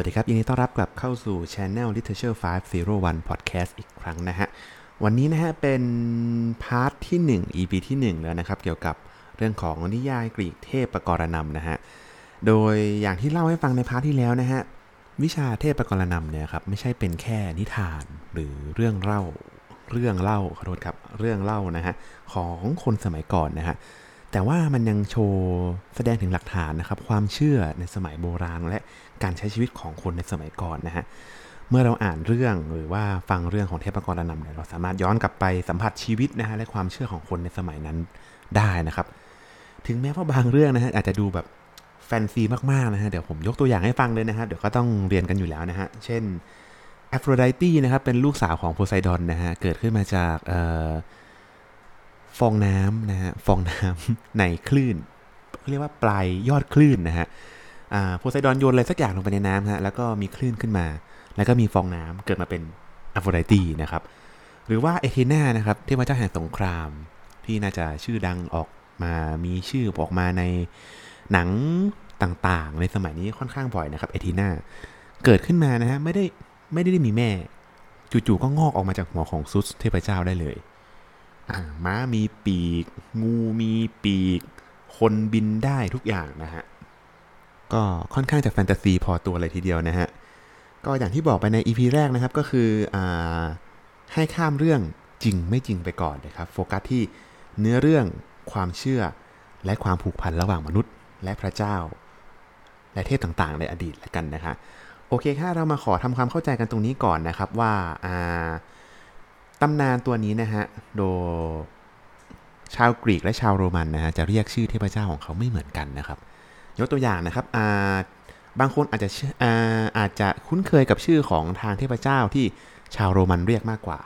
วัสดีครับ ยินดีต้อนรับกลับเข้าสู่ Channel Literature 501 Podcast อีกครั้งนะฮะ วันนี้นะฮะ เป็น part ที่ 1 EP ที่ 1 แล้วนะครับ เกี่ยวกับเรื่องของนิยายกรีกเทพปกรณัมนะฮะ โดยอย่างที่เล่าให้ฟังใน part ที่แล้วนะฮะ วิชาเทพปกรณัมเนี่ยครับ ไม่ใช่เป็นแค่นิทานหรือเรื่องเล่าเรื่องเล่าขอโทษครับเรื่องเล่านะฮะของคนสมัยก่อนนะฮะ แต่ว่ามันยังโชว์แสดงถึงหลักฐานนะครับ ความเชื่อในสมัยโบราณและการใช้ชีวิตของคนในสมัยก่อนนะฮะเมื่อเราอ่านเรื่องหรือว่าฟังเรื่องของเทพกรนำเนี่ยเราสามารถย้อนกลับไปสัมผัสชีวิตนะฮะและความเชื่อของคนในสมัยนั้นได้นะครับ ถึงแม้ว่าบางเรื่องนะฮะอาจจะดูแบบแฟนซีมากๆนะฮะเดี๋ยวผมยกตัวอย่างให้ฟังเลยนะฮะเดี๋ยวก็ต้องเรียนกันอยู่แล้วนะฮะเช่นแอฟโรไดตี้นะครับเป็นลูกสาวของโพไซดอนนะฮะเกิดขึ้นมาจากเอ่อ ฟองน้ำนะฮะฟองน้ำในคลื่นเรียกว่าปลายยอดคลื่นนะฮะโพไซดอนโยนอะไรสักอย่างลงไปในน้ำฮะแล้วก็มีคลื่นขึ้นมา แล้วก็มีฟองน้ำเกิดมาเป็นอะโฟไดตีนะครับ หรือว่าเอเธนานะครับเทพเจ้าแห่งสงคราม ที่น่าจะชื่อดังออกมามีชื่อออกมาในหนังต่างๆ ในสมัยนี้ค่อนข้างบ่อยนะครับเอเธนาเกิดขึ้นมานะฮะไม่ได้ไม่ได้มีแม่ จู่ๆก็งอกออกมาจากหัวของซุสเทพเจ้าได้เลย ม้ามีปีก งูมีปีก คนบินได้ทุกอย่างนะฮะ ก็ค่อนข้างจะแฟนตาซีพอตัวเลยทีเดียวนะฮะ ก็อย่างที่บอกไปใน EP แรกนะครับก็คืออให้ข้ามเรื่องจริงไม่จริงไปก่อนนะครับ โฟกัสที่เนื้อเรื่องความเชื่อ และความผูกพันระหว่างมนุษย์ และพระเจ้า และเทพต่างๆ ในอดีตแล้วกันนะคะโอเคค่ะเรามาขอทำความเข้าใจกันตรงนี้ก่อนนะครับว่าอ่า ตำนานตัวนี้นะฮะ โดชาวกรีกและชาวโรมันนะฮะจะเรียกชื่อเทพเจ้าของเขาไม่เหมือนกันนะครับ ยกตัวอย่างนะครับาบางคนอาจจะอาอาจจะคุ้นเคยกับชื่อของทางเทพเจ้าที่ชาวโรมันเรียกมากกว่า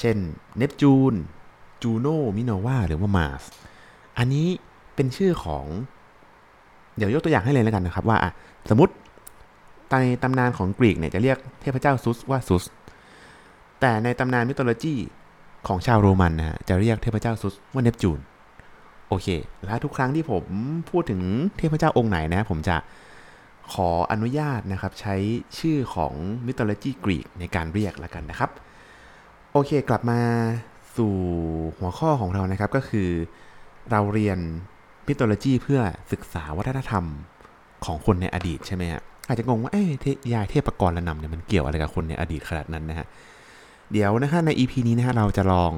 เช่นเนปจูน จูโนมิโนวาหรือว่ามาส อันนี้เป็นชื่อของ เดี๋ยวยกตัวอย่างให้เลยแล้วกันนะครับว่าสมมติในตำนานของกรีกเนี่ยจะเรียกเทพเจ้าซุสว่าซุส แต่ในตำนาน mythology ของชาวโรมันนะฮะจะเรียกเทพเจ้าซุสว่าเนปจูน โอเค และทุกครั้งที่ผมพูดถึงเทพเจ้าองค์ไหนนะผมจะขออนุญาตนะครับใช้ชื่อของ mythology กรีกในการเรียกแล้วกันนะครับ โอเคกลับมาสู่หัวข้อของเรานะครับก็คือเราเรียนมิโตโลจีเพื่อศึกษาวัฒนธรรมของคนในอดีตใช่ไหมฮะอาจจะงงว่าเอ้ยยายเทพกรละนำเนี่ยมันเกี่ยวอะไรกับคนในอดีตขนาดนั้นนะฮะ เดี๋ยวนะคะใน EP นี้นะฮะเราจะลอง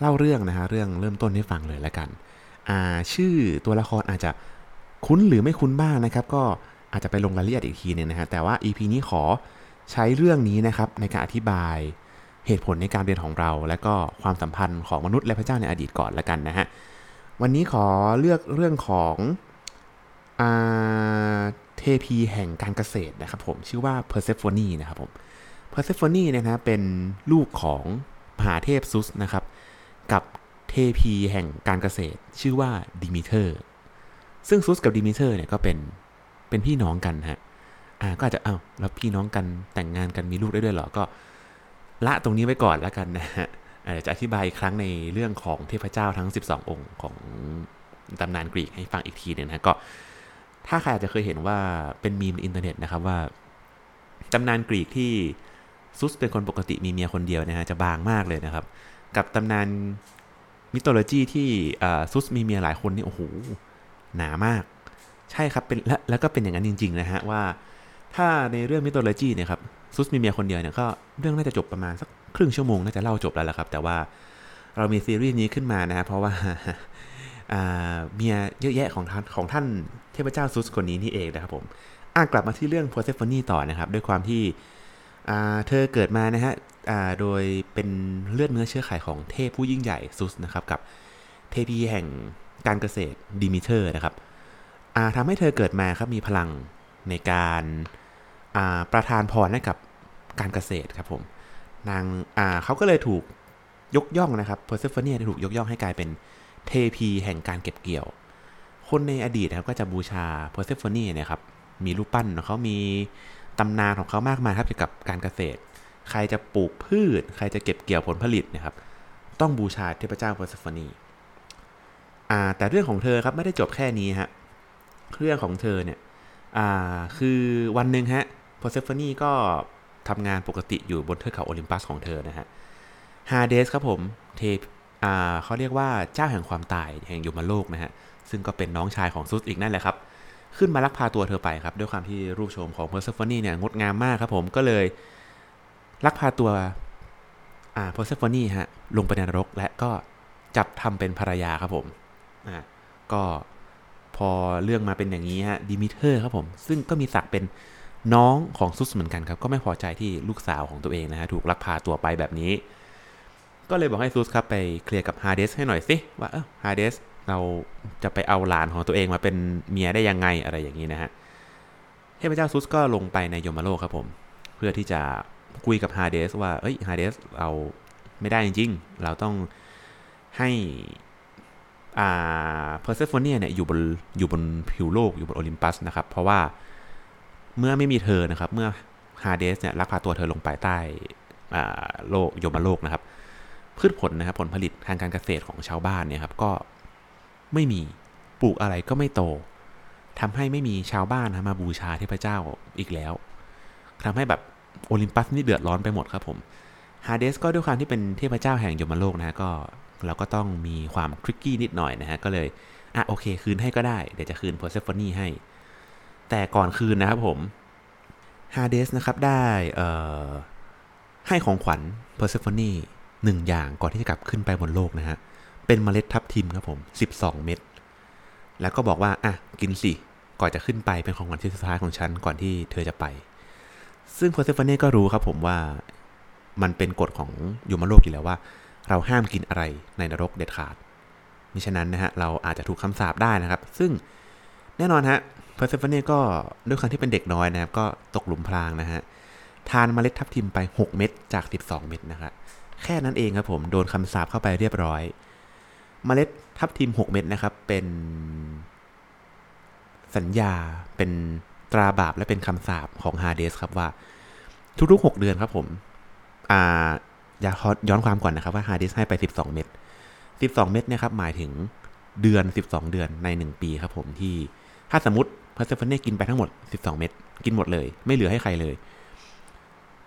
เล่าเรื่องนะฮะเรื่องเริ่มต้นให้ฟังเลยแล้วกันอ่าชื่อตัวละครอาจจะคุ้นหรือไม่คุ้นบ้างนะครับ ก็อาจจะไปลงรายละเอียดอีกทีนึงนะฮะแต่ว่า EP นี้ขอใช้เรื่องนี้นะครับในการอธิบายเหตุผลในการเรียนของเรา และก็ความสัมพันธ์ของมนุษย์และพระเจ้าในอดีตก่อนแล้วกันนะฮะวันนี้ขอเลือกเรื่องของอ่าเทพีแห่งการเกษตรนะครับผมชื่อว่าเพอร์เซฟอนีนะครับผม เพอร์เซฟอนีเนี่ยนะเป็นลูกของมหาเทพซุสนะครับ กับเทพีแห่งการเกษตร ชื่อว่าดิมิเตอร์ ซึ่งซุสกับดิมิเตอร์เนี่ยก็เป็นเป็นพี่น้องกันฮะอ่าก็อาจจะเอ้าแล้วพี่น้องกันแต่งงานกันมีลูกได้ด้วยเหรอก็ละตรงนี้ไว้ก่อนแล้วกันนะฮะจะอธิบายครั้งในเรื่องของเทพเจ้าทั้ง 12 องค์ของตำนานกรีกให้ฟังอีกทีหนึ่งนะก็ถ้าใครอาจจะเคยเห็นว่าเป็นมีมในอินเทอร์เน็ตนะครับว่าตำนานกรีกที่ ซุสเป็นคนปกติมีเมียคนเดียวนะฮะจะบางมากเลยนะครับ กับตำนาน mythology ที่ซุสมีเมียหลายคนนี่โอ้โหหนามาก ใช่ครับเป็นและแล้วก็เป็นอย่างนั้นจริง ๆ นะฮะว่า ถ้าในเรื่อง mythology เนี่ยครับซุสมีเมียคนเดียวเนี่ยก็เรื่องน่าจะจบประมาณสักครึ่งชั่วโมงน่าจะเล่าจบแล้วละครับ แต่ว่าเรามีซีรีส์นี้ขึ้นมานะฮะเพราะว่าเมียเยอะแยะของท่านของท่านเทพเจ้าซุสคนนี้นี่เองนะครับผมอ่ากลับมาที่เรื่องเพอร์เซฟอนีต่อนะครับ ด้วยความที่ เธอเกิดมานะฮะโดยเป็นเลือดเนื้อเชื้อไขของเทพผู้ยิ่งใหญ่ซุสนะครับกับเทพีแห่งการเกษตรดิมิเตอร์นะครับทำให้เธอเกิดมาครับมีพลังในการประทานพรให้กับการเกษตรครับผมนางเขาก็เลยถูกยกย่องนะครับเพอร์เซฟอนีถูกยกย่องให้กลายเป็นเทพีแห่งการเก็บเกี่ยว คนในอดีตนะครับก็จะบูชาเพอร์เซฟอนีเนี่ยครับมีรูปปั้นของเขามี ตำนานของเขามากมายครับเกี่ยวกับการเกษตร ใครจะปลูกพืช ใครจะเก็บเกี่ยวผลผลิตนะครับ ต้องบูชาเทพเจ้าเพอร์เซฟอนีอ่าแต่เรื่องของเธอครับไม่ได้จบแค่นี้ฮะเรื่องของเธอเนี่ยอ่าคือวันหนึ่งฮะเพอร์เซฟอนีก็ทำงานปกติอยู่บนเทือกเขาโอลิมปัสของเธอนะฮะฮาเดสครับผมเทอ่าเขาเรียกว่าเจ้าแห่งความตายแห่งยมโลกนะฮะซึ่งก็เป็นน้องชายของซุสอีกนั่นแหละครับ ขึ้นมาลักพาตัวเธอไปครับ ด้วยความที่รูปโฉมของเพอร์เซฟอนีเนี่ยงดงามมากครับผมก็เลยลักพาตัวอ่าเพอร์เซฟอนีฮะลงไปในนรกและก็จับทำเป็นภรรยาครับผมอ่าก็พอเรื่องมาเป็นอย่างนี้ฮะดิมิเตอร์ครับผม ซึ่งก็มีศักดิ์เป็นน้องของซุสเหมือนกันครับ ก็ไม่พอใจที่ลูกสาวของตัวเองนะฮะถูกลักพาตัวไปแบบนี้ ก็เลยบอกให้ซุสครับไปเคลียร์กับฮาเดสให้หน่อยสิว่าเออฮาเดส เราจะไปเอาหลานของตัวเองมาเป็นเมียได้ยังไงอะไรอย่างนี้นะฮะเทพเจ้าซุสก็ลงไปในยมโลกครับผม เพื่อที่จะคุยกับฮาเดสว่าเอ้ยฮาเดสเราไม่ได้จริงๆ เราต้องให้อ่าเพอร์เซฟอนีเนี่ยอยู่บนอยู่บนผิวโลกอยู่บนโอลิมปัสนะครับ เพราะว่าเมื่อไม่มีเธอนะครับ เมื่อฮาเดสเนี่ยลักพาตัวเธอลงไปใต้โลกยมโลกนะครับ พืชผลนะครับผลผลิตทางการเกษตรของชาวบ้านเนี่ยครับก็ ไม่มีปลูกอะไรก็ไม่โตทำให้ไม่มีชาวบ้านนะมาบูชาเทพเจ้าอีกแล้วทำให้แบบโอลิมปัสนี่เดือดร้อนไปหมดครับผมฮาเดสก็ด้วยความที่เป็นเทพเจ้าแห่งยมโลกนะฮะก็เราก็ต้องมีความ tricky นิดหน่อยนะฮะก็เลยอะโอเคคืนให้ก็ได้ เดี๋ยวจะคืนเพอร์เซฟอนีให้ แต่ก่อนคืนนะครับผมฮาเดสนะครับได้ให้ของขวัญเพอร์เซฟอนีหนึ่งอย่างก่อนที่จะกลับขึ้นไปบนโลกนะฮะเป็นเมล็ดทับทิมครับผม 12 เม็ด แล้วก็บอกว่า อะ กินสิ ก่อนจะขึ้นไปเป็นของขวัญที่สุดท้ายของฉันก่อนที่เธอจะไป ซึ่งเพอร์เซฟอนีก็รู้ครับผมว่ามันเป็นกฎของยูมาโลกอยู่แล้วว่า เราห้ามกินอะไรในนรกเด็ดขาดมิฉะนั้นนะฮะเราอาจจะถูกคำสาปได้นะครับ ซึ่งแน่นอนฮะเพอร์เซฟอนีก็ด้วยความที่เป็นเด็กน้อยนะครับ ก็ตกหลุมพรางนะฮะทานเมล็ดทับทิมไป 6 เม็ดจาก 12 เม็ดนะครับแค่นั้นเองครับผม โดนคำสาปเข้าไปเรียบร้อย เมล็ดทับทิม 6 เม็ดนะครับ เป็นสัญญาเป็นตราบาปและเป็นคำสาปของฮาเดสครับว่า ทุกๆ 6 เดือนครับผมอ่าอย่าย้อนความก่อนนะครับว่าฮาเดสให้ไป 12 เม็ด12 เม็ดเนี่ยครับหมายถึงเดือน 12 เดือนใน 1 ปีครับผมที่ถ้าสมมติเพอร์เซฟอนีกินไปทั้งหมด 12 เม็ดกินหมดเลย ไม่เหลือให้ใครเลย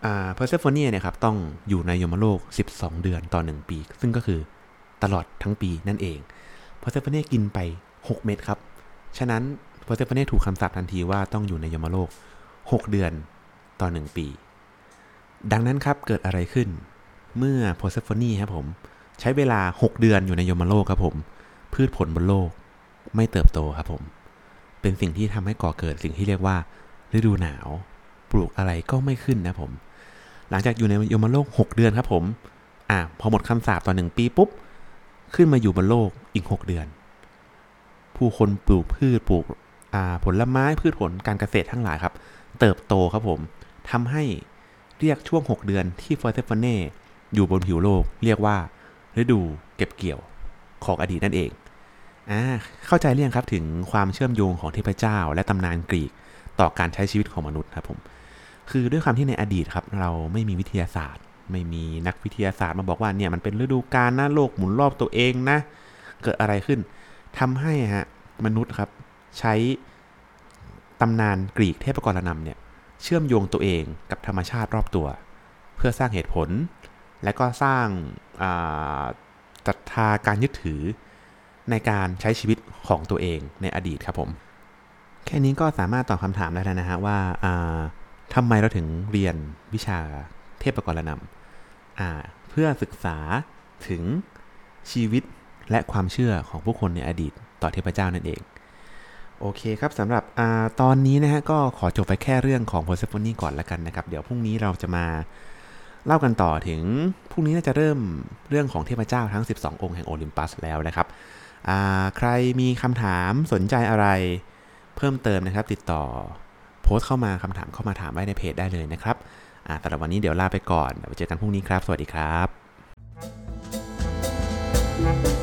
อ่าเพอร์เซฟอนีเนี่ยครับต้องอยู่ในยมโลก 12 เดือนต่อ 1 ปี ซึ่งก็คือ ตลอดทั้งปีนั่นเองเพอร์เซฟอนีกินไป 6 เม็ดครับ ฉะนั้นเพอร์เซฟอนีถูกคำสาปทันทีว่าต้องอยู่ในยมโลก 6 เดือนต่อ 1 ปี ดังนั้นครับเกิดอะไรขึ้น เมื่อเพอร์เซฟอนีครับผมใช้เวลา 6 เดือนอยู่ในยมโลกครับผม พืชผลบนโลกไม่เติบโตครับผม เป็นสิ่งที่ทำให้ก่อเกิดสิ่งที่เรียกว่า ฤดูหนาว ปลูกอะไรก็ไม่ขึ้นนะผม หลังจากอยู่ในยมโลก 6 เดือนครับผม อ่าพอหมดคำสาปต่อหนึ่งปีปุ๊บ ขึ้นมาอยู่บนโลกอีก 6 เดือน ผู้คนปลูกพืชปลูกผลไม้พืชผลการเกษตรทั้งหลายครับ เติบโตครับผมทำให้เรียกช่วง 6 เดือนที่ฟอร์เซฟเน่อยู่บนผิวโลก เรียกว่าฤดูเก็บเกี่ยวของอดีตนั่นเองอ่าเข้าใจเรื่องครับถึงความเชื่อมโยงของเทพเจ้า และตำนานกรีกต่อการใช้ชีวิตของมนุษย์ครับผมคือด้วยความที่ในอดีตครับเราไม่มีวิทยาศาสตร์ ไม่มีนักวิทยาศาสตร์มาบอกว่าเนี่ยมันเป็นฤดูกาลนะโลกหมุนรอบตัวเองนะ เกิดอะไรขึ้นทำให้ฮะมนุษย์ครับใช้ตำนานกรีกเทพกรนำเนี่ยเชื่อมโยงตัวเองกับธรรมชาติรอบตัว เพื่อสร้างเหตุผล และก็สร้างศรัทธาการยึดถือในการใช้ชีวิตของตัวเองในอดีตครับผม แค่นี้ก็สามารถตอบคำถามได้แล้วนะฮะว่าทำไมเราถึงเรียนวิชา เทพกรนำเพื่อศึกษาถึงชีวิตและความเชื่อของผู้คนในอดีตต่อเทพเจ้านั่นเอง โอเคครับสำหรับอตอนนี้นะฮะก็ขอจบไปแค่เรื่องของโพเซฟอนีก่อนละกันนะครับ เดี๋ยวพรุ่งนี้เราจะมาเล่ากันต่อถึงพรุ่งนี้น่าจะเริ่มเรื่องของเทพเจ้าทั้ง 12 องค์แห่งโอลิมปัสแล้วนะครับใครมีคำถามสนใจอะไรเพิ่มเติมนะครับ ติดต่อโพสต์เข้ามาคำถามเข้ามาถามไว้ในเพจได้เลยนะครับ สำหรับวันนี้เดี๋ยวลาไปก่อนไว้เจอกันพรุ่งนี้ครับ สวัสดีครับ